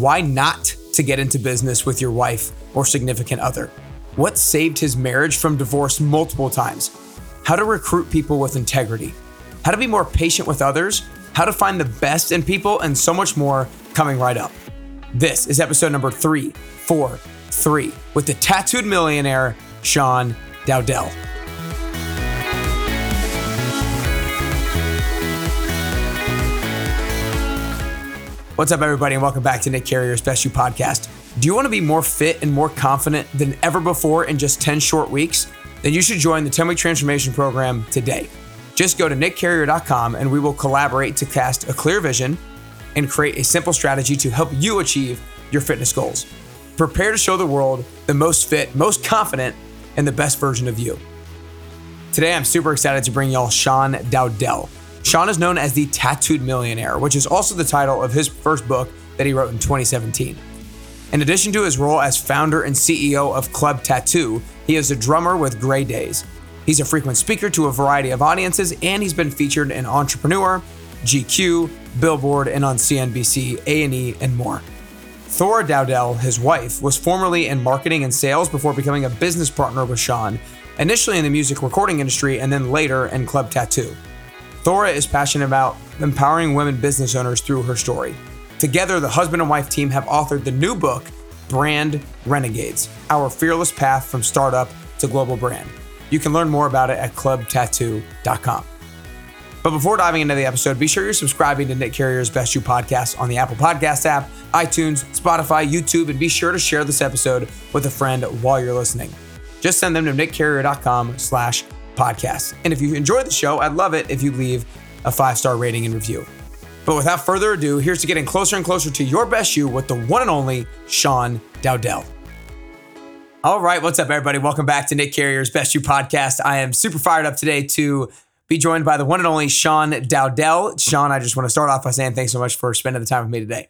why not to get into business with your wife or significant other, what saved his marriage from divorce multiple times, how to recruit people with integrity, how to be more patient with others, how to find the best in people, and so much more coming right up. This is episode number three, four, three with the tattooed millionaire, Sean Dowdell. What's up, everybody, and welcome back to Nick Carrier's Best You podcast. Do you want to be more fit and more confident than ever before in just 10 short weeks? Then you should join the 10 week transformation program today. Just go to nickcarrier.com and we will collaborate to cast a clear vision and create a simple strategy to help you achieve your fitness goals. Prepare to show the world the most fit, most confident, and the best version of you. Today, I'm super excited to bring y'all Sean Dowdell. Sean is known as the Tattooed Millionaire, which is also the title of his first book that he wrote in 2017. In addition to his role as founder and CEO of Club Tattoo, he is a drummer with Grey Daze. He's a frequent speaker to a variety of audiences, and he's been featured in Entrepreneur, GQ, Billboard, and on CNBC, A&E, and more. Thora Dowdell, his wife, was formerly in marketing and sales before becoming a business partner with Sean, initially in the music recording industry and then later in Club Tattoo. Thora is passionate about empowering women business owners through her story. Together, the husband and wife team have authored the new book, Brand Renegades Our Fearless Path from Startup to Global Brand. You can learn more about it at clubtattoo.com. But before diving into the episode, be sure you're subscribing to Nick Carrier's Best You podcast on the Apple Podcast app, iTunes, Spotify, YouTube, and be sure to share this episode with a friend while you're listening. Just send them to nickcarrier.com slash podcasts. And if you enjoy the show, I'd love it if you leave a five star rating and review. But without further ado, here's to getting closer and closer to your best you with the one and only Sean Dowdell. All right, what's up, everybody? Welcome back to Nick Carrier's Best You podcast. I am super fired up today to be joined by the one and only Sean Dowdell. Sean, I just want to start off by saying thanks so much for spending the time with me today.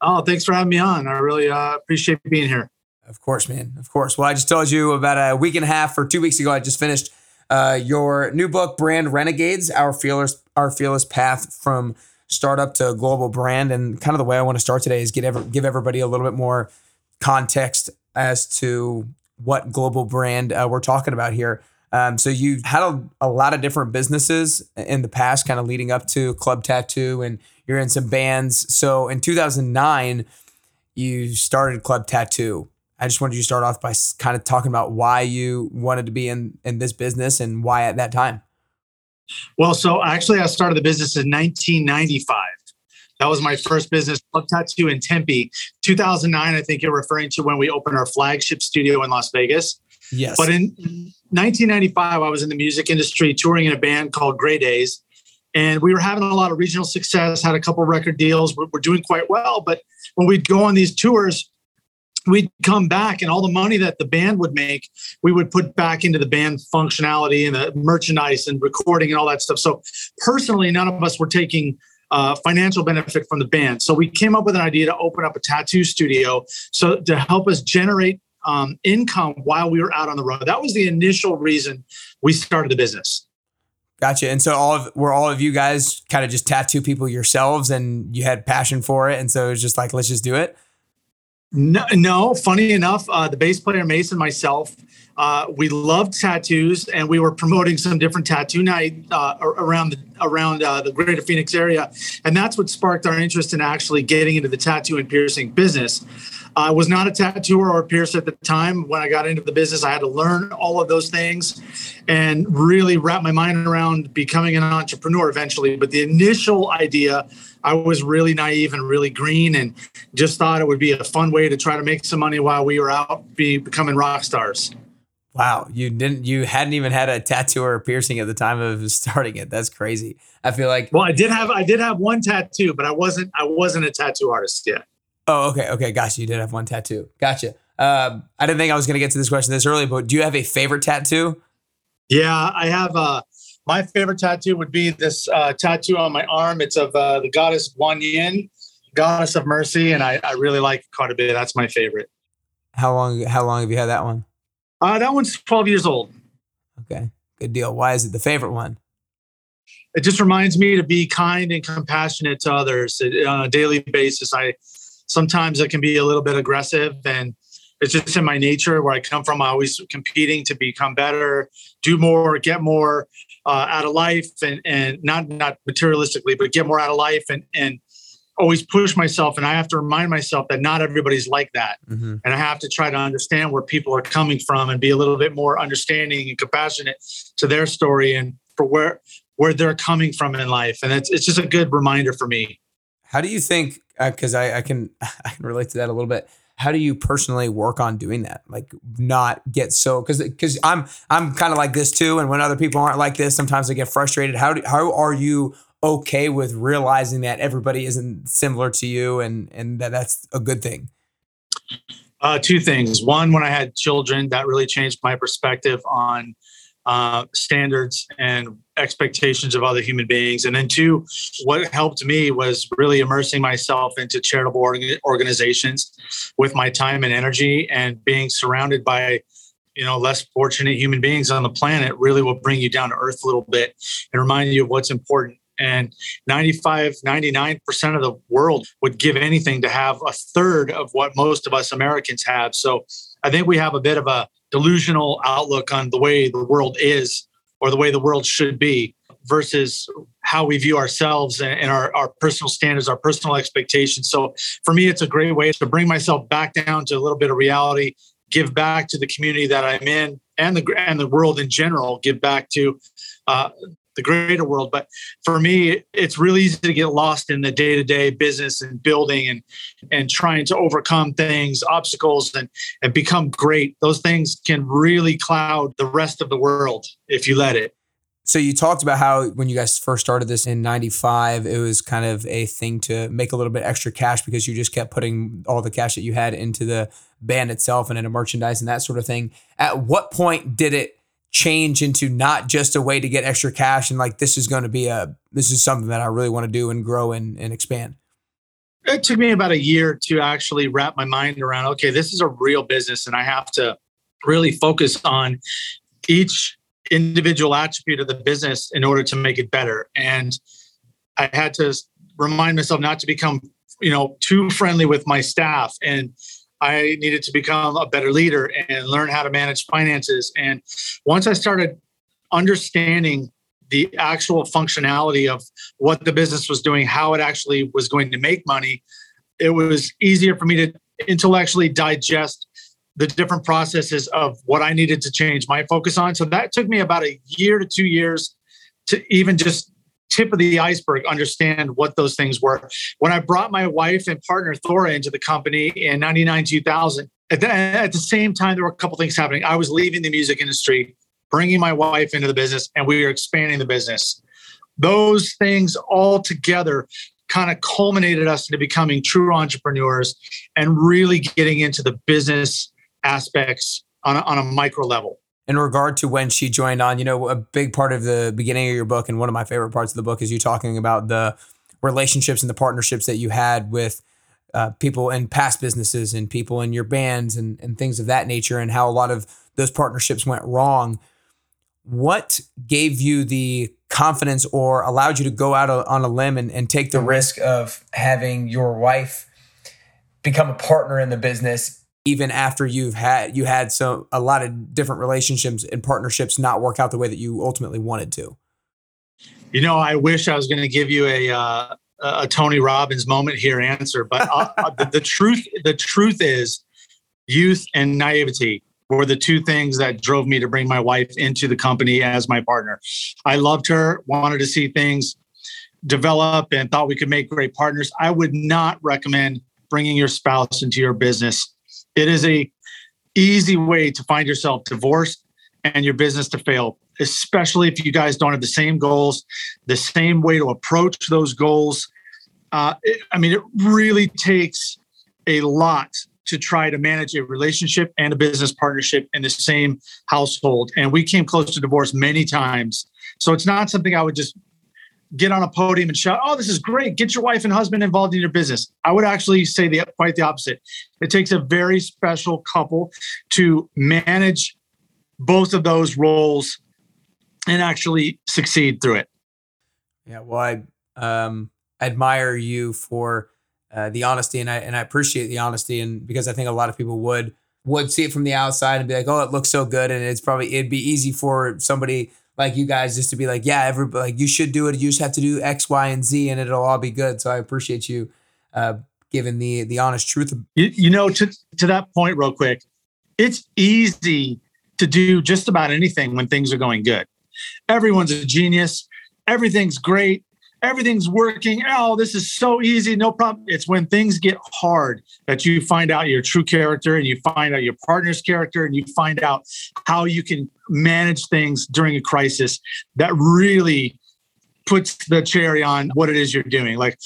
Oh, thanks for having me on. I really uh, appreciate being here. Of course, man. Of course. Well, I just told you about a week and a half or two weeks ago, I just finished uh, your new book, Brand Renegades, Our Fearless, Our Fearless Path from Startup to Global Brand. And kind of the way I want to start today is get ever, give everybody a little bit more context as to what global brand uh, we're talking about here. Um, so you've had a, a, lot of different businesses in the past, kind of leading up to Club Tattoo, and you're in some bands. So in 2009, you started Club Tattoo. I just wanted you to start off by kind of talking about why you wanted to be in in this business and why at that time. Well, so actually, I started the business in 1995. That was my first business, Club Tattoo in Tempe. 2009, I think you're referring to when we opened our flagship studio in Las Vegas. Yes. But in 1995, I was in the music industry touring in a band called Grey Daze. And we were having a lot of regional success, had a couple record deals. We're, we're doing quite well. But when we'd go on these tours, we'd come back and all the money that the band would make we would put back into the band functionality and the merchandise and recording and all that stuff so personally none of us were taking uh, financial benefit from the band so we came up with an idea to open up a tattoo studio so to help us generate um, income while we were out on the road that was the initial reason we started the business Gotcha. And so all of were all of you guys kind of just tattoo people yourselves and you had passion for it. And so it was just like, let's just do it. No, no funny enough, uh, the bass player Mason, myself, uh, we loved tattoos, and we were promoting some different tattoo night uh, around the around uh, the greater Phoenix area, and that's what sparked our interest in actually getting into the tattoo and piercing business. I was not a tattooer or a piercer at the time. When I got into the business, I had to learn all of those things and really wrap my mind around becoming an entrepreneur eventually. But the initial idea I was really naive and really green and just thought it would be a fun way to try to make some money while we were out be, becoming rock stars. Wow, you didn't you hadn't even had a tattoo or a piercing at the time of starting it. That's crazy. I feel like Well, I did have I did have one tattoo, but I wasn't I wasn't a tattoo artist yet. Oh, okay, okay, gotcha. You did have one tattoo. Gotcha. Um, I didn't think I was going to get to this question this early, but do you have a favorite tattoo? Yeah, I have uh my favorite tattoo would be this uh, tattoo on my arm. It's of uh, the goddess Guan Yin, goddess of mercy, and I, I really like it quite a bit. That's my favorite. How long? How long have you had that one? Uh, that one's 12 years old. Okay, good deal. Why is it the favorite one? It just reminds me to be kind and compassionate to others on a daily basis. I sometimes it can be a little bit aggressive and it's just in my nature where I come from. I always competing to become better, do more, get more uh, out of life, and and not not materialistically, but get more out of life, and and always push myself. And I have to remind myself that not everybody's like that, mm-hmm. and I have to try to understand where people are coming from and be a little bit more understanding and compassionate to their story and for where where they're coming from in life. And it's it's just a good reminder for me. How do you think? Because uh, I, I can I can relate to that a little bit how do you personally work on doing that? Like not get so because because i'm i'm kind of like this too and when other people aren't like this sometimes i get frustrated. How do, how are you okay with realizing that everybody isn't similar to you and and that that's a good thing? Uh, two things. One when i had children that really changed my perspective on uh, standards and expectations of other human beings. And then, two, what helped me was really immersing myself into charitable organizations with my time and energy, and being surrounded by you know less fortunate human beings on the planet really will bring you down to earth a little bit and remind you of what's important and 95 99% of the world would give anything to have a third of what most of us americans have so i think we have a bit of a delusional outlook on the way the world is or the way the world should be versus how we view ourselves and our, our personal standards, our personal expectations. So for me, it's a great way to bring myself back down to a little bit of reality, give back to the community that I'm in and the and the world in general, give back to uh, the greater world. But for me, it's really easy to get lost in the day to day business and building and and trying to overcome things, obstacles, and and become great. Those things can really cloud the rest of the world if you let it. So you talked about how when you guys first started this in 95, it was kind of a thing to make a little bit extra cash because you just kept putting all the cash that you had into the band itself and into merchandise and that sort of thing. At what point did it change into not just a way to get extra cash and like this is going to be a this is something that I really want to do and grow and, and expand? It took me about a year to actually wrap my mind around okay, this is a real business and I have to really focus on each individual attribute of the business in order to make it better. And I had to remind myself not to become, you know, too friendly with my staff and I needed to become a better leader and learn how to manage finances. And once I started understanding the actual functionality of what the business was doing, how it actually was going to make money, it was easier for me to intellectually digest the different processes of what I needed to change my focus on. So that took me about a year to two years to even just tip of the iceberg understand what those things were. When I brought my wife and partner Thora into the company in 99 2000, at the, at the same time, there were a couple things happening. I was leaving the music industry, bringing my wife into the business, and we were expanding the business. Those things all together kind of culminated us into becoming true entrepreneurs and really getting into the business aspects on a, on a micro level in regard to when she joined on, you know, a big part of the beginning of your book and one of my favorite parts of the book is you talking about the relationships and the partnerships that you had with uh, people in past businesses and people in your bands and, and things of that nature and how a lot of those partnerships went wrong. What gave you the confidence or allowed you to go out on a limb and, and take the risk of having your wife become a partner in the business even after you've had you had so a lot of different relationships and partnerships not work out the way that you ultimately wanted to? You know i wish i was going to give you a uh, a tony robbins moment here answer but uh, uh, the, the truth the truth is youth and naivety were the two things that drove me to bring my wife into the company as my partner. I loved her wanted to see things develop and thought we could make great partners. I would not recommend bringing your spouse into your business it is a easy way to find yourself divorced and your business to fail, especially if you guys don't have the same goals, the same way to approach those goals. Uh, it, I mean, it really takes a lot to try to manage a relationship and a business partnership in the same household. And we came close to divorce many times. So it's not something I would just get on a podium and shout, "Oh, this is great! Get your wife and husband involved in your business." I would actually say the quite the opposite. It takes a very special couple to manage both of those roles and actually succeed through it. Yeah, well, I um, admire you for uh, the honesty, and I and I appreciate the honesty, and because I think a lot of people would would see it from the outside and be like, oh, it looks so good, and it's probably it'd be easy for somebody like you guys just to be like, yeah, everybody like you should do it. You just have to do X, Y, and Z, and it'll all be good. So I appreciate you uh, giving the the honest truth. You, you know, to to that point, real quick, it's easy to do just about anything when things are going good. Everyone's a genius. Everything's great. Everything's working. Oh, this is so easy. No problem. It's when things get hard that you find out your true character and you find out your partner's character and you find out how you can manage things during a crisis that really puts the cherry on what it is you're doing. Like,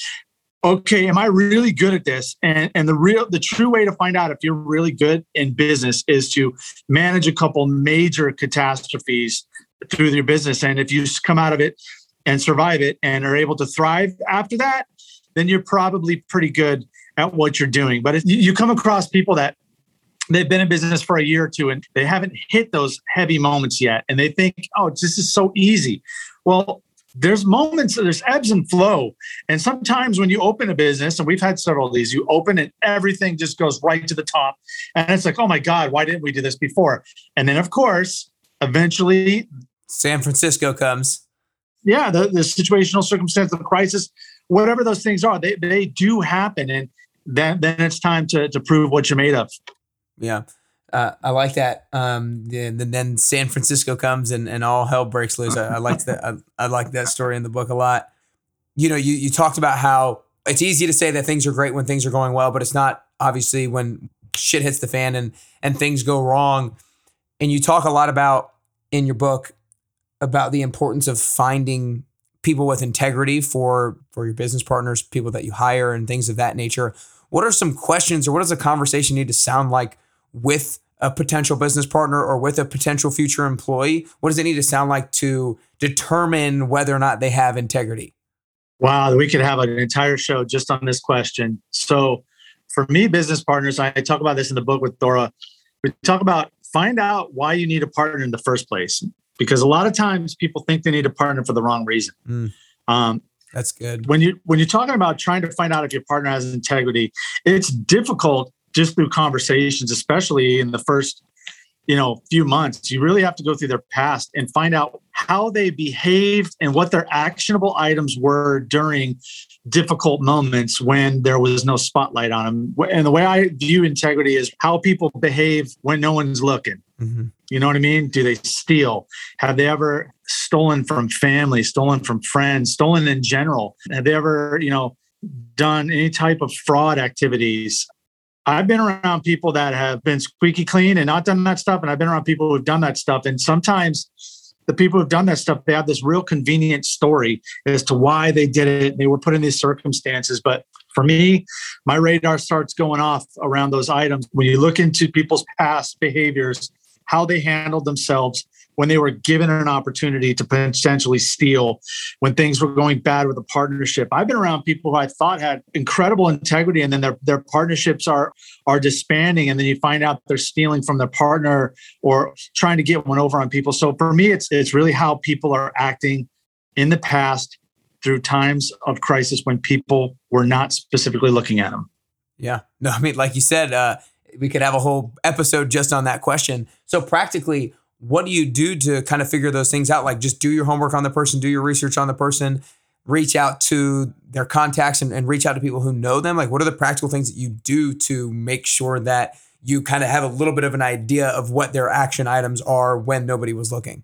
okay, am I really good at this? And and the real the true way to find out if you're really good in business is to manage a couple major catastrophes through your business. And if you come out of it and survive it and are able to thrive after that, then you're probably pretty good at what you're doing. But if you come across people that they've been in business for a year or two and they haven't hit those heavy moments yet and they think, oh, this is so easy. Well, there's moments, there's ebbs and flow. And sometimes when you open a business, and we've had several of these, you open it, everything just goes right to the top. And it's like, oh my God, why didn't we do this before? And then, of course, eventually San Francisco comes. Yeah, the, the situational circumstance, of the crisis, whatever those things are, they, they do happen. And then, then it's time to, to prove what you're made of. Yeah. Uh, I like that. Um, and then San Francisco comes and, and all hell breaks loose. I, I like that. I, I like that story in the book a lot. You know, you, you talked about how it's easy to say that things are great when things are going well, but it's not obviously when shit hits the fan and, and things go wrong. And you talk a lot about in your book about the importance of finding people with integrity for for your business partners, people that you hire, and things of that nature. What are some questions, or what does a conversation need to sound like with a potential business partner or with a potential future employee? What does it need to sound like to determine whether or not they have integrity? Wow, we could have an entire show just on this question. So, for me, business partners, I talk about this in the book with Thora. We talk about find out why you need a partner in the first place because a lot of times people think they need a partner for the wrong reason. Mm. Um, That's good. When you when you're talking about trying to find out if your partner has integrity, it's difficult just through conversations, especially in the first you know few months. You really have to go through their past and find out how they behaved and what their actionable items were during difficult moments when there was no spotlight on them. And the way I view integrity is how people behave when no one's looking. Mm-hmm. You know what I mean? Do they steal? Have they ever stolen from family, stolen from friends, stolen in general? Have they ever, you know, done any type of fraud activities? I've been around people that have been squeaky clean and not done that stuff. And I've been around people who've done that stuff. And sometimes the people who've done that stuff, they have this real convenient story as to why they did it. They were put in these circumstances. But for me, my radar starts going off around those items. When you look into people's past behaviors, how they handled themselves when they were given an opportunity to potentially steal, when things were going bad with a partnership. I've been around people who I thought had incredible integrity, and then their, their partnerships are are disbanding, and then you find out they're stealing from their partner or trying to get one over on people. So for me, it's it's really how people are acting in the past through times of crisis when people were not specifically looking at them. Yeah. No, I mean, like you said, uh, we could have a whole episode just on that question. So practically, what do you do to kind of figure those things out? Like just do your homework on the person, do your research on the person, reach out to their contacts and, and reach out to people who know them. Like what are the practical things that you do to make sure that you kind of have a little bit of an idea of what their action items are when nobody was looking?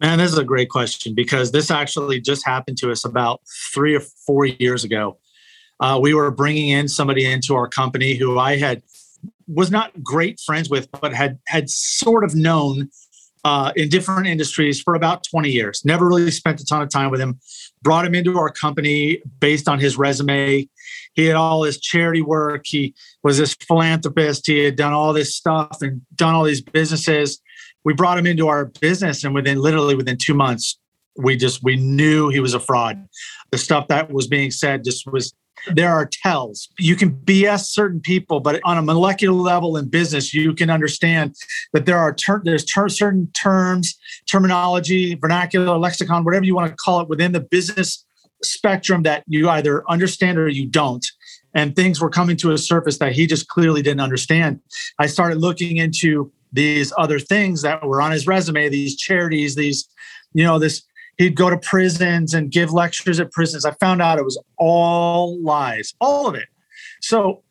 Man, this is a great question because this actually just happened to us about three or four years ago. Uh, we were bringing in somebody into our company who I had was not great friends with, but had had sort of known uh, in different industries for about 20 years. Never really spent a ton of time with him. Brought him into our company based on his resume. He had all his charity work. He was this philanthropist. He had done all this stuff and done all these businesses. We brought him into our business, and within literally within two months, we just we knew he was a fraud. The stuff that was being said just was there are tells. You can BS certain people, but on a molecular level in business, you can understand that there are ter- there's ter- certain terms, terminology, vernacular, lexicon, whatever you want to call it, within the business spectrum that you either understand or you don't. and things were coming to a surface that he just clearly didn't understand. I started looking into these other things that were on his resume, these charities, these, you know, this he'd go to prisons and give lectures at prisons. I found out it was all lies, all of it. So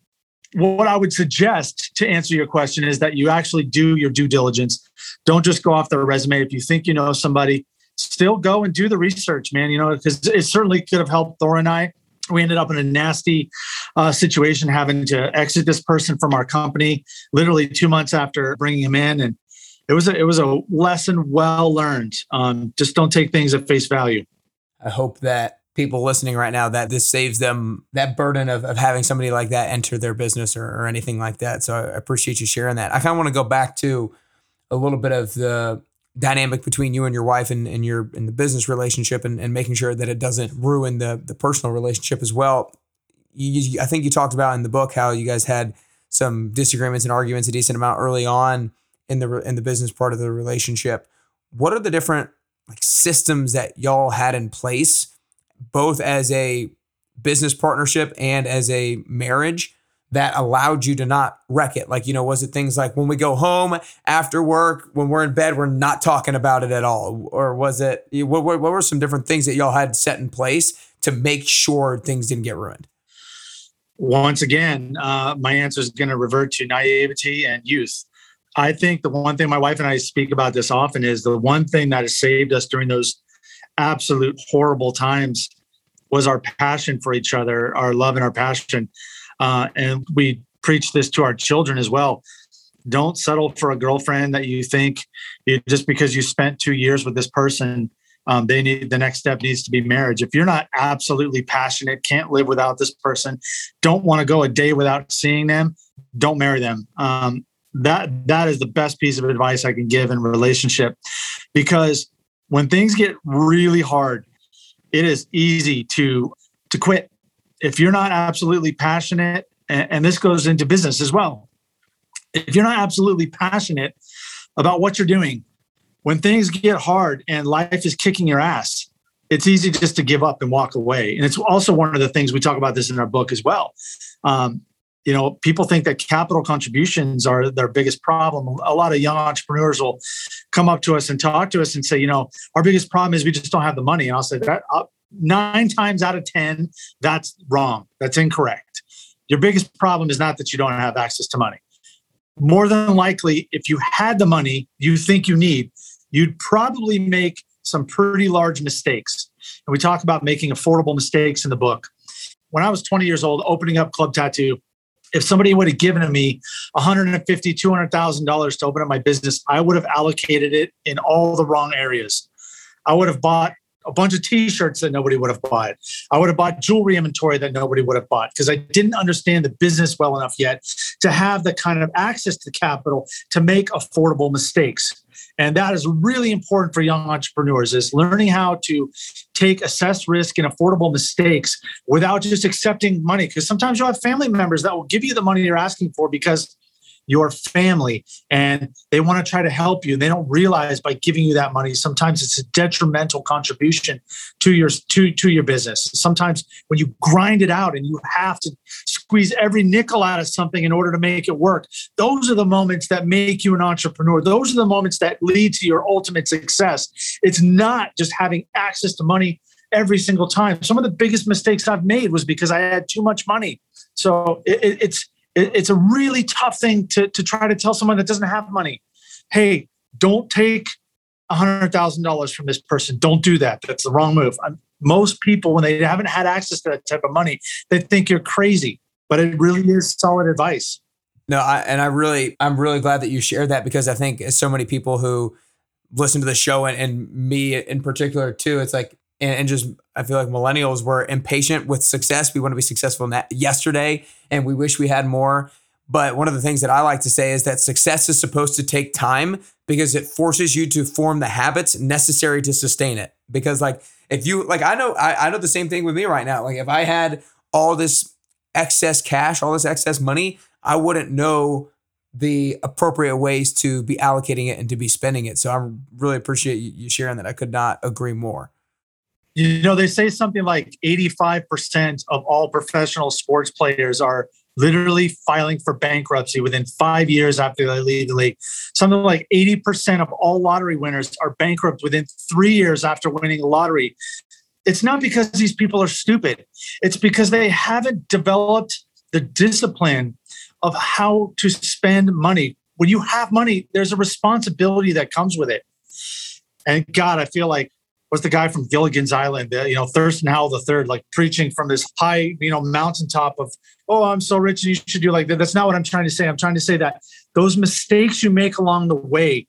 what I would suggest to answer your question is that you actually do your due diligence. Don't just go off the resume. If you think you know somebody, still go and do the research, man. You know, because it certainly could have helped Thora and I. We ended up in a nasty uh, situation having to exit this person from our company literally two months after bringing him in. And it was a, it was a lesson well learned. Um, just don't take things at face value. I hope that people listening right now that this saves them that burden of, of having somebody like that enter their business or, or anything like that. So I appreciate you sharing that. I kind of want to go back to a little bit of the dynamic between you and your wife and, and your in the business relationship and, and making sure that it doesn't ruin the the personal relationship as well. You, I think you talked about in the book how you guys had some disagreements and arguments a decent amount early on in the in the business part of the relationship. What are the different like systems that y'all had in place both as a business partnership and as a marriage that allowed you to not wreck it? Like, you know, was it things like when we go home after work, when we're in bed, we're not talking about it at all? Or was it, what, what, were some different things that y'all had set in place to make sure things didn't get ruined? Once again, uh, my answer is going to revert to naivety and youth. I think the one thing my wife and I speak about this often is the one thing that has saved us during those absolute horrible times was our passion for each other, our love and our passion. Uh, and we preach this to our children as well. Don't settle for a girlfriend that you think you, just because you spent two years with this person, um, they need the next step needs to be marriage. If you're not absolutely passionate, can't live without this person, don't want to go a day without seeing them, don't marry them. Um, that that is the best piece of advice I can give in relationship, because when things get really hard, it is easy to to quit if you're not absolutely passionate. And, and this goes into business as well. If you're not absolutely passionate about what you're doing, when things get hard and life is kicking your ass, it's easy just to give up and walk away. And it's also one of the things we talk about this in our book as well. Um, you know people think that capital contributions are their biggest problem. A lot of young entrepreneurs will come up to us and talk to us and say you know our biggest problem is we just don't have the money. And i'll say that uh, nine times out of ten that's wrong. That's incorrect. Your biggest problem is not that you don't have access to money. More than likely if you had the money you think you need you'd probably make some pretty large mistakes. And we talk about making affordable mistakes in the book. When i was 20 years old opening up club tattoo if somebody would have given me 150 200000 dollars to open up my business i would have allocated it in all the wrong areas. I would have bought a bunch of t-shirts that nobody would have bought. I would have bought jewelry inventory that nobody would have bought because i didn't understand the business well enough yet to have the kind of access to capital to make affordable mistakes and that is really important for young entrepreneurs is learning how to take assess risk and affordable mistakes without just accepting money because sometimes you'll have family members that will give you the money you're asking for because your family and they want to try to help you. They don't realize by giving you that money, sometimes it's a detrimental contribution to your to, to your business. Sometimes when you grind it out and you have to squeeze every nickel out of something in order to make it work, those are the moments that make you an entrepreneur. Those are the moments that lead to your ultimate success. It's not just having access to money every single time. Some of the biggest mistakes I've made was because I had too much money. So it, it's it, it's a really tough thing to, to try to tell someone that doesn't have money hey don't take $100000 from this person don't do that that's the wrong move I'm, most people when they haven't had access to that type of money they think you're crazy but it really is solid advice no I, and i really i'm really glad that you shared that because i think so many people who listen to the show and, and me in particular too it's like and, and just I feel like millennials were impatient with success. We want to be successful yesterday, and we wish we had more. But one of the things that I like to say is that success is supposed to take time because it forces you to form the habits necessary to sustain it. Because like if you like I know I, I know the same thing with me right now. Like if I had all this excess cash, all this excess money, I wouldn't know the appropriate ways to be allocating it and to be spending it. So I really appreciate you sharing that. I could not agree more. You know, they say something like 85% of all professional sports players are literally filing for bankruptcy within five years after they leave the league. Something like 80% of all lottery winners are bankrupt within three years after winning the lottery. It's not because these people are stupid, it's because they haven't developed the discipline of how to spend money. When you have money, there's a responsibility that comes with it. And God, I feel like was the guy from Gilligan's Island, you know, Thurston Howell the third, like preaching from this high, you know, mountaintop of, oh, I'm so rich and you should do like that. That's not what I'm trying to say. I'm trying to say that those mistakes you make along the way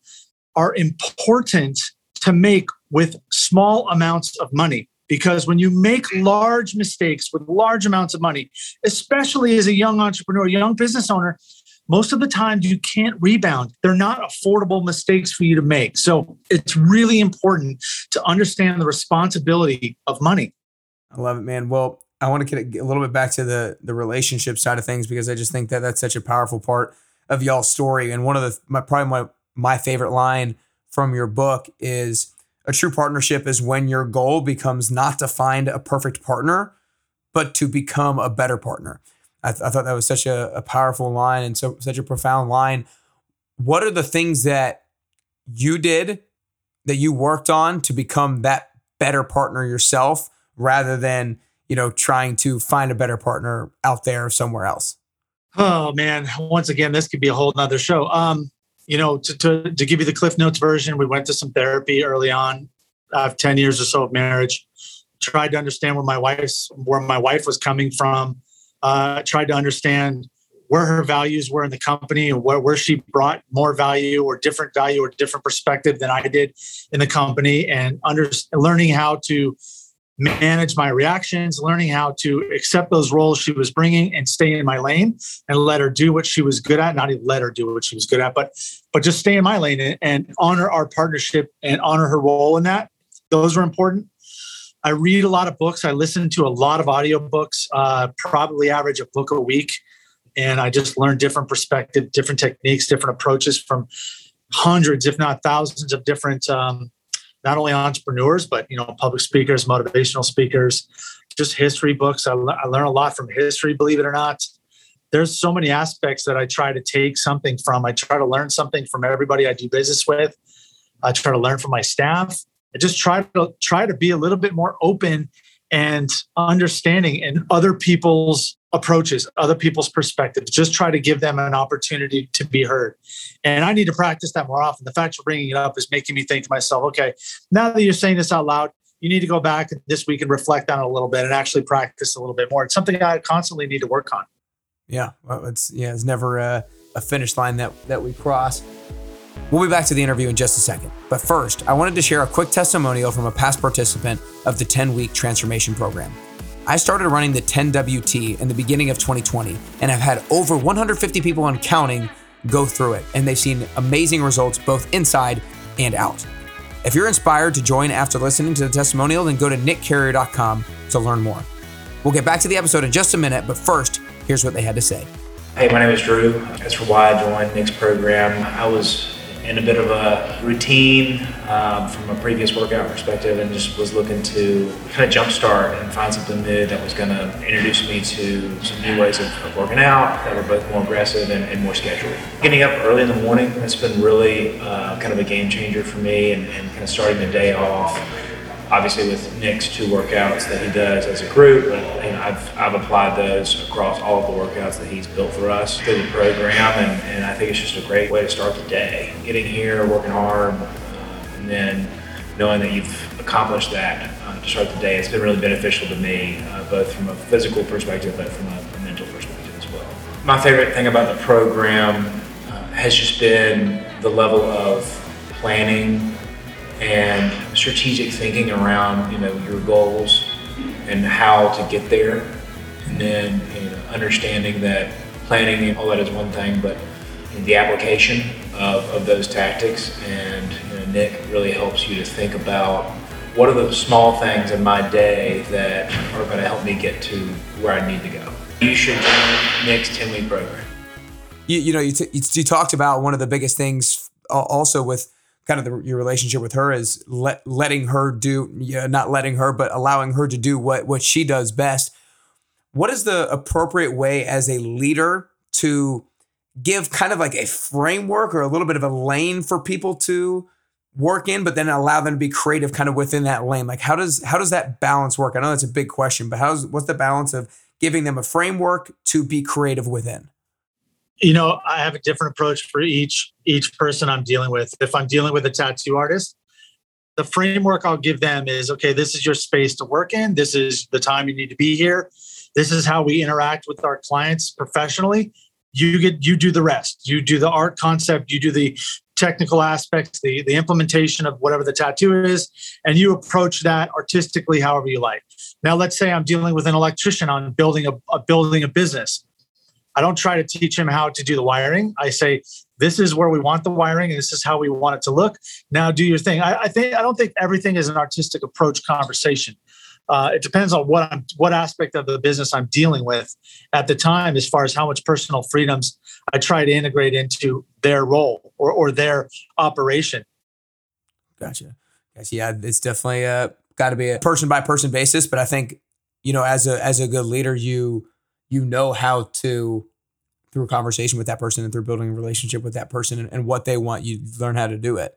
are important to make with small amounts of money. Because when you make large mistakes with large amounts of money, especially as a young entrepreneur, young business owner, most of the time you can't rebound. They're not affordable mistakes for you to make. So it's really important to understand the responsibility of money. I love it, man. Well, I want to get a little bit back to the the relationship side of things because I just think that that's such a powerful part of y'all's story. And one of the my probably my my favorite line from your book is a true partnership is when your goal becomes not to find a perfect partner, but to become a better partner. I, th- I thought that was such a, a powerful line and so such a profound line. What are the things that you did that you worked on to become that better partner yourself rather than you know trying to find a better partner out there somewhere else oh man once again this could be a whole nother show um you know to, to, to give you the cliff notes version we went to some therapy early on. Have 10 years or so of marriage. Tried to understand where my wife's where my wife was coming from. Uh, tried to understand where her values were in the company and where, where she brought more value or different value or different perspective than I did in the company and under, learning how to manage my reactions, learning how to accept those roles she was bringing and stay in my lane and let her do what she was good at. Not even let her do what she was good at, but but just stay in my lane and, and honor our partnership and honor her role in that. Those were important. I read a lot of books. I listen to a lot of audiobooks, uh, probably average a book a week. And I just learn different perspective, different techniques, different approaches from hundreds, if not thousands, of different, um, not only entrepreneurs, but you know, public speakers, motivational speakers, just history books. I, I learn a lot from history, believe it or not. There's so many aspects that I try to take something from. I try to learn something from everybody I do business with. I try to learn from my staff. I just try to try to be a little bit more open and understanding and other people's approaches, other people's perspectives. Just try to give them an opportunity to be heard. And I need to practice that more often. The fact you're bringing it up is making me think to myself, okay, now that you're saying this out loud, you need to go back this week and reflect on it a little bit and actually practice a little bit more. It's something I constantly need to work on. Yeah, well, it's yeah, it's never a, a finish line that that we cross. We'll be back to the interview in just a second. But first, I wanted to share a quick testimonial from a past participant of the 10 week transformation program. I started running the 10WT in the beginning of 2020 and have had over 150 people and counting go through it, and they've seen amazing results both inside and out. If you're inspired to join after listening to the testimonial, then go to nickcarrier.com to learn more. We'll get back to the episode in just a minute, but first, here's what they had to say. Hey, my name is Drew. For why I joined Nick's program, I was in a bit of a routine um, from a previous workout perspective and just was looking to kind of jumpstart and find something new that was going to introduce me to some new ways of, of working out that were both more aggressive and, and, more scheduled. Getting up early in the morning has been really uh, kind of a game changer for me and, and kind of starting the day off obviously with Nick's two workouts that he does as a group, but you know, I've, I've applied those across all of the workouts that he's built for us through the program, and, and I think it's just a great way to start the day. Getting here, working hard, and then knowing that you've accomplished that uh, to start the day, it's been really beneficial to me, uh, both from a physical perspective, but from a, a, mental perspective as well. My favorite thing about the program uh, has just been the level of planning and strategic thinking around you know your goals and how to get there, and then you know, understanding that planning and all that is one thing, but the application of, of those tactics and you know, Nick really helps you to think about what are the small things in my day that are going to help me get to where I need to go. You should join Nick's 10 week program. You, you know, you, t- you talked about one of the biggest things uh, also with kind of the, your relationship with her is let, letting her do, yeah, not letting her, but allowing her to do what what she does best. What is the appropriate way as a leader to give kind of like a framework or a little bit of a lane for people to work in, but then allow them to be creative kind of within that lane? Like how does how does that balance work? I know that's a big question, but how's what's the balance of giving them a framework to be creative within? You know, I have a different approach for each each person I'm dealing with. If I'm dealing with a tattoo artist, the framework I'll give them is okay, this is your space to work in. This is the time you need to be here. This is how we interact with our clients professionally. You get you do the rest. You do the art concept, you do the technical aspects, the, the implementation of whatever the tattoo is, and you approach that artistically however you like. Now, let's say I'm dealing with an electrician on building a, a building a business. I don't try to teach him how to do the wiring. I say, this is where we want the wiring and this is how we want it to look. Now do your thing. I, I think I don't think everything is an artistic approach conversation. Uh, it depends on what I'm what aspect of the business I'm dealing with at the time, as far as how much personal freedoms I try to integrate into their role or, or their operation. Gotcha. Yes, yeah, it's definitely uh, got to be a person by person basis, but I think you know as a as a good leader, you you know how to through a conversation with that person and through building a relationship with that person and, and what they want, you learn how to do it.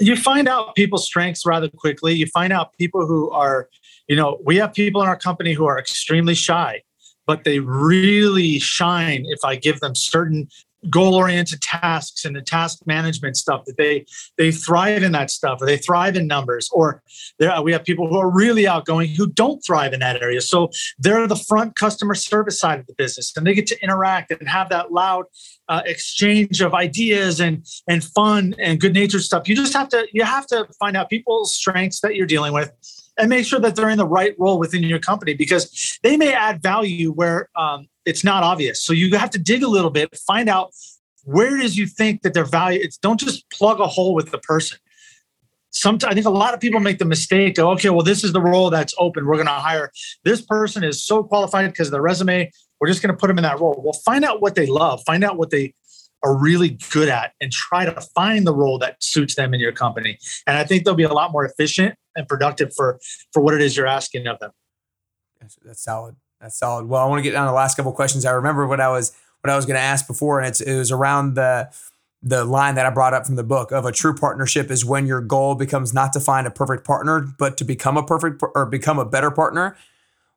You find out people's strengths rather quickly. You find out people who are, you know, we have people in our company who are extremely shy, but they really shine if I give them certain goal oriented tasks and the task management stuff that they they thrive in that stuff or they thrive in numbers or there we have people who are really outgoing who don't thrive in that area. So they're the front customer service side of the business and they get to interact and have that loud uh, exchange of ideas and and fun and good natured stuff. You just have to you have to find out people's strengths that you're dealing with and make sure that they're in the right role within your company because they may add value where um, it's not obvious. So you have to dig a little bit, find out where does you think that their value. It's don't just plug a hole with the person. Sometimes I think a lot of people make the mistake of okay, well, this is the role that's open. We're going to hire this person is so qualified because of their resume. We're just going to put them in that role. Well, find out what they love. Find out what they are really good at and try to find the role that suits them in your company. And I think they'll be a lot more efficient and productive for for what it is you're asking of them. That's, solid. That's solid. Well, I want to get down to the last couple questions. I remember what I was what I was going to ask before, and it's it was around the the line that I brought up from the book of a true partnership is when your goal becomes not to find a perfect partner, but to become a perfect or become a better partner.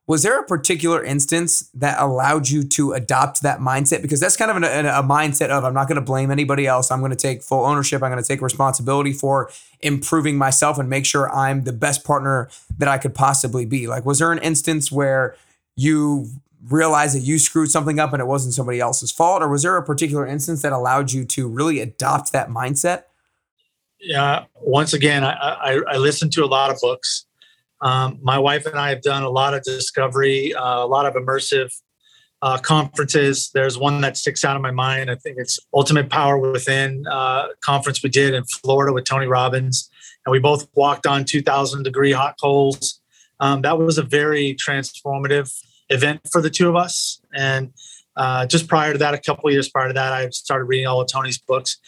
Was there a particular instance that allowed you to adopt that mindset? Because that's kind of an, a, a mindset of I'm not going to blame anybody else. I'm going to take full ownership. I'm going to take responsibility for improving myself and make sure I'm the best partner that I could possibly be. Like, was there an instance where you realized that you screwed something up and it wasn't somebody else's fault? Or was there a particular instance that allowed you to really adopt that mindset? Yeah. Once again, I, I, I listened to a lot of books. Um, my wife and I have done a lot of discovery, uh, a lot of immersive uh, conferences. There's one that sticks out in my mind. I think it's Ultimate Power Within uh, conference we did in Florida with Tony Robbins, and we both walked on 2,000 degree hot coals. Um, that was a very transformative event for the two of us. And uh, just prior to that, a couple years prior to that, I started reading all of Tony's books.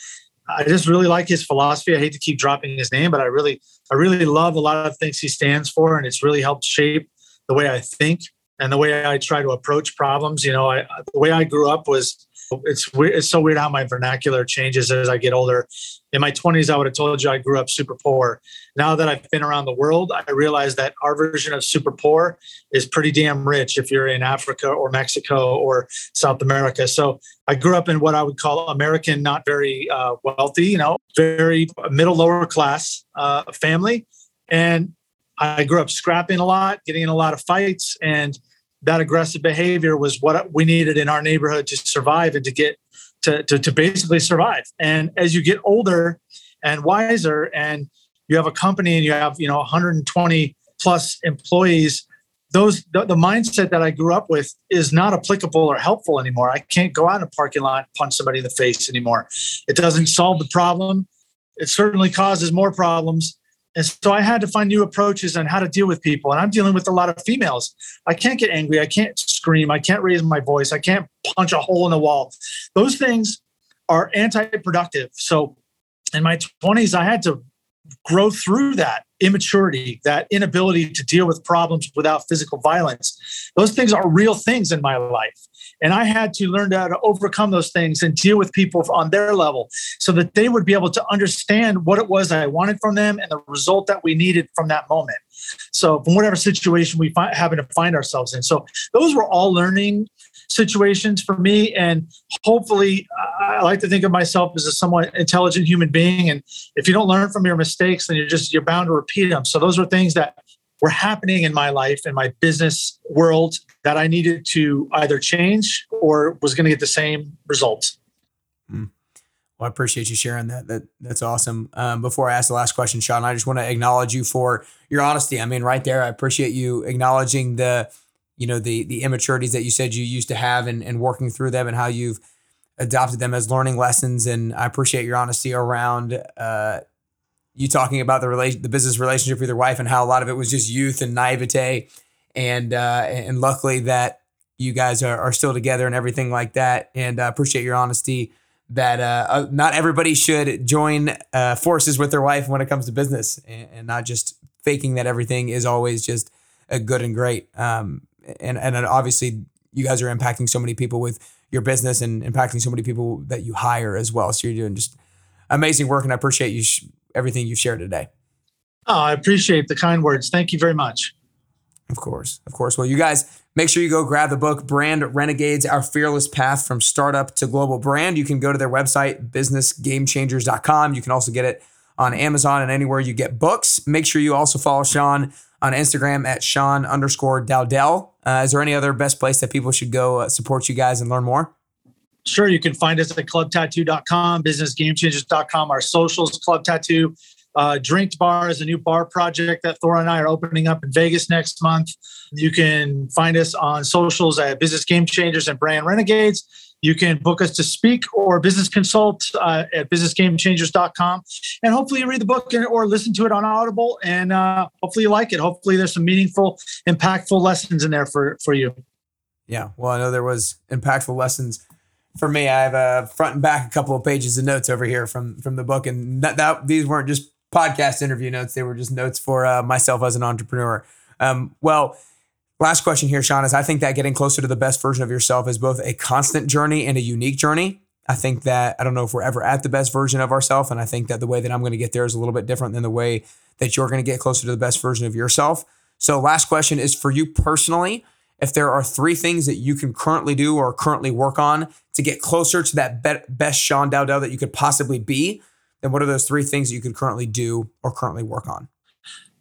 I just really like his philosophy. I hate to keep dropping his name, but I really, I really love a lot of things he stands for, and it's really helped shape the way I think and the way I try to approach problems. You know, I, the way I grew up was it's weird. It's so weird how my vernacular changes as I get older. In my 20s, I would have told you I grew up super poor. Now that I've been around the world, I realize that our version of super poor is pretty damn rich if you're in Africa or Mexico or South America. So I grew up in what I would call American, not very uh, wealthy, you know, very middle lower class uh, family. And I grew up scrapping a lot, getting in a lot of fights, and that aggressive behavior was what we needed in our neighborhood to survive and to get to, to, to basically survive. And as you get older and wiser and you have a company and you have, you know, 120 plus employees, those the, the, mindset that I grew up with is not applicable or helpful anymore. I can't go out in a parking lot punch somebody in the face anymore. It doesn't solve the problem. It certainly causes more problems. And so I had to find new approaches on how to deal with people. And I'm dealing with a lot of females. I can't get angry. I can't scream. I can't raise my voice. I can't punch a hole in the wall. Those things are anti productive. So in my 20s, I had to grow through that immaturity, that inability to deal with problems without physical violence. Those things are real things in my life. And I had to learn how to overcome those things and deal with people on their level so that they would be able to understand what it was I wanted from them and the result that we needed from that moment. So, from whatever situation we find, happen to find ourselves in. So, those were all learning situations for me. And hopefully, I like to think of myself as a somewhat intelligent human being. And if you don't learn from your mistakes, then you're just you're bound to repeat them. So those were things that were happening in my life in my business world that I needed to either change or was going to get the same results. Mm. Well, I appreciate you sharing that. That that's awesome. Um, before I ask the last question, Sean, I just want to acknowledge you for your honesty. I mean, right there, I appreciate you acknowledging the you know the the immaturities that you said you used to have and, and working through them and how you've adopted them as learning lessons and i appreciate your honesty around uh, you talking about the relation the business relationship with your wife and how a lot of it was just youth and naivete and uh, and luckily that you guys are, are still together and everything like that and i appreciate your honesty that uh, uh, not everybody should join uh, forces with their wife when it comes to business and, and, not just faking that everything is always just a good and great um, and and obviously you guys are impacting so many people with your business and impacting so many people that you hire as well. So you're doing just amazing work, and I appreciate you sh- everything you've shared today. Oh, I appreciate the kind words. Thank you very much. Of course, of course. Well, you guys make sure you go grab the book Brand Renegades: Our Fearless Path from Startup to Global Brand. You can go to their website businessgamechangers.com. You can also get it on Amazon and anywhere you get books. Make sure you also follow Sean on Instagram at Sean underscore Dowdell. Uh, is there any other best place that people should go uh, support you guys and learn more? Sure. You can find us at clubtattoo.com, businessgamechangers.com, our socials, Club Tattoo. Uh, Drinked Bar is a new bar project that Thora and I are opening up in Vegas next month. You can find us on socials at Business Game Changers and Brand Renegades. You can book us to speak or business consult uh, at businessgamechangers.com. And hopefully you read the book or listen to it on Audible. And uh, hopefully you like it. Hopefully there's some meaningful, impactful lessons in there for, for you. Yeah. Well, I know there was impactful lessons for me. I have a front and back a couple of pages of notes over here from from the book. And that, that these weren't just podcast interview notes. They were just notes for uh, myself as an entrepreneur. Um, well, Last question here, Sean, is I think that getting closer to the best version of yourself is both a constant journey and a unique journey. I think that I don't know if we're ever at the best version of ourselves. And I think that the way that I'm going to get there is a little bit different than the way that you're going to get closer to the best version of yourself. So, last question is for you personally. If there are three things that you can currently do or currently work on to get closer to that best Sean Dowdell that you could possibly be, then what are those three things you could currently do or currently work on?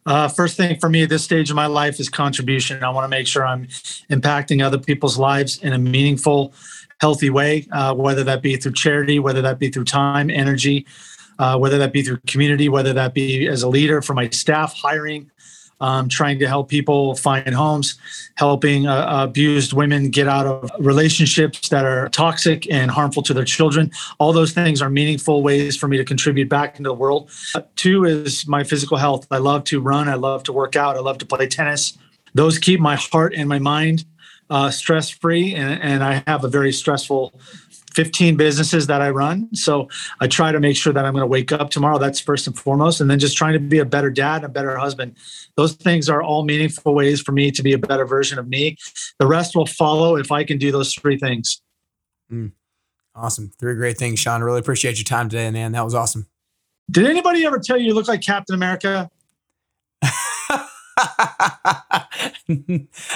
Uh, first thing for me at this stage of my life is contribution. I want to make sure I'm impacting other people's lives in a meaningful, healthy way, uh, whether that be through charity, whether that be through time, energy, uh, whether that be through community, whether that be as a leader for my staff, hiring, um, trying to help people find homes, helping uh, abused women get out of relationships that are toxic and harmful to their children. All those things are meaningful ways for me to contribute back into the world. Uh, two is my physical health. I love to run, I love to work out, I love to play tennis. Those keep my heart and my mind uh, stress free, and, and I have a very stressful 15 businesses that I run. So I try to make sure that I'm going to wake up tomorrow. That's first and foremost. And then just trying to be a better dad, a better husband. Those things are all meaningful ways for me to be a better version of me. The rest will follow if I can do those three things. Mm. Awesome. Three great things, Sean. Really appreciate your time today, man. That was awesome. Did anybody ever tell you you look like Captain America?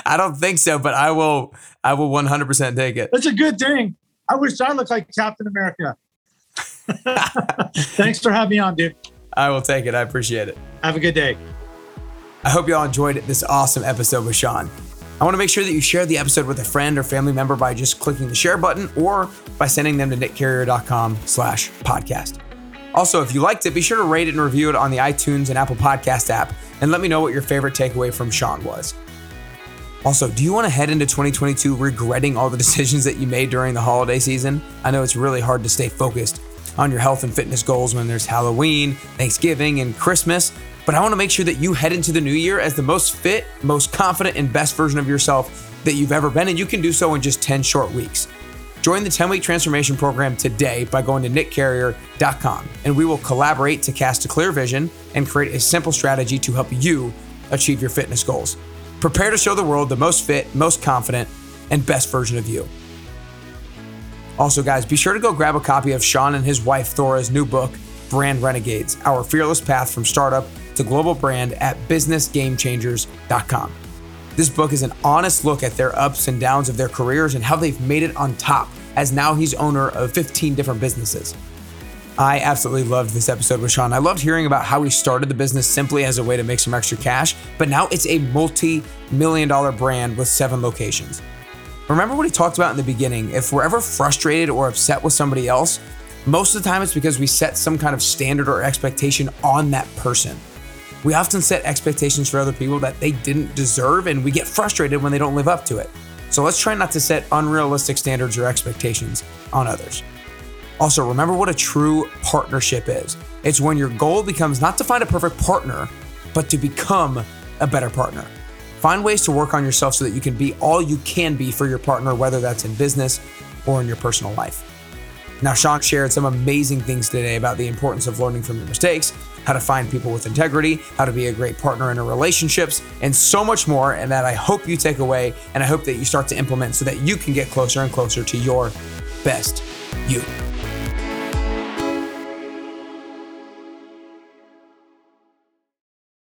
I don't think so, but I will I will 100% take it. That's a good thing. I wish I looked like Captain America. Thanks for having me on, dude. I will take it. I appreciate it. Have a good day. I hope you all enjoyed this awesome episode with Sean. I want to make sure that you share the episode with a friend or family member by just clicking the share button or by sending them to nickcarrier.com slash podcast. Also, if you liked it, be sure to rate it and review it on the iTunes and Apple Podcast app and let me know what your favorite takeaway from Sean was. Also, do you want to head into 2022 regretting all the decisions that you made during the holiday season? I know it's really hard to stay focused on your health and fitness goals when there's Halloween, Thanksgiving, and Christmas, but I want to make sure that you head into the new year as the most fit, most confident, and best version of yourself that you've ever been, and you can do so in just 10 short weeks. Join the 10 week transformation program today by going to nickcarrier.com, and we will collaborate to cast a clear vision and create a simple strategy to help you achieve your fitness goals. Prepare to show the world the most fit, most confident, and best version of you. Also, guys, be sure to go grab a copy of Sean and his wife Thora's new book, Brand Renegades Our Fearless Path from Startup to Global Brand at BusinessGameChangers.com. This book is an honest look at their ups and downs of their careers and how they've made it on top, as now he's owner of 15 different businesses. I absolutely loved this episode with Sean. I loved hearing about how he started the business simply as a way to make some extra cash, but now it's a multi million dollar brand with seven locations. Remember what he talked about in the beginning? If we're ever frustrated or upset with somebody else, most of the time it's because we set some kind of standard or expectation on that person. We often set expectations for other people that they didn't deserve, and we get frustrated when they don't live up to it. So let's try not to set unrealistic standards or expectations on others. Also, remember what a true partnership is it's when your goal becomes not to find a perfect partner, but to become a better partner. Find ways to work on yourself so that you can be all you can be for your partner, whether that's in business or in your personal life. Now, Sean shared some amazing things today about the importance of learning from your mistakes, how to find people with integrity, how to be a great partner in relationships, and so much more. And that I hope you take away and I hope that you start to implement so that you can get closer and closer to your best you.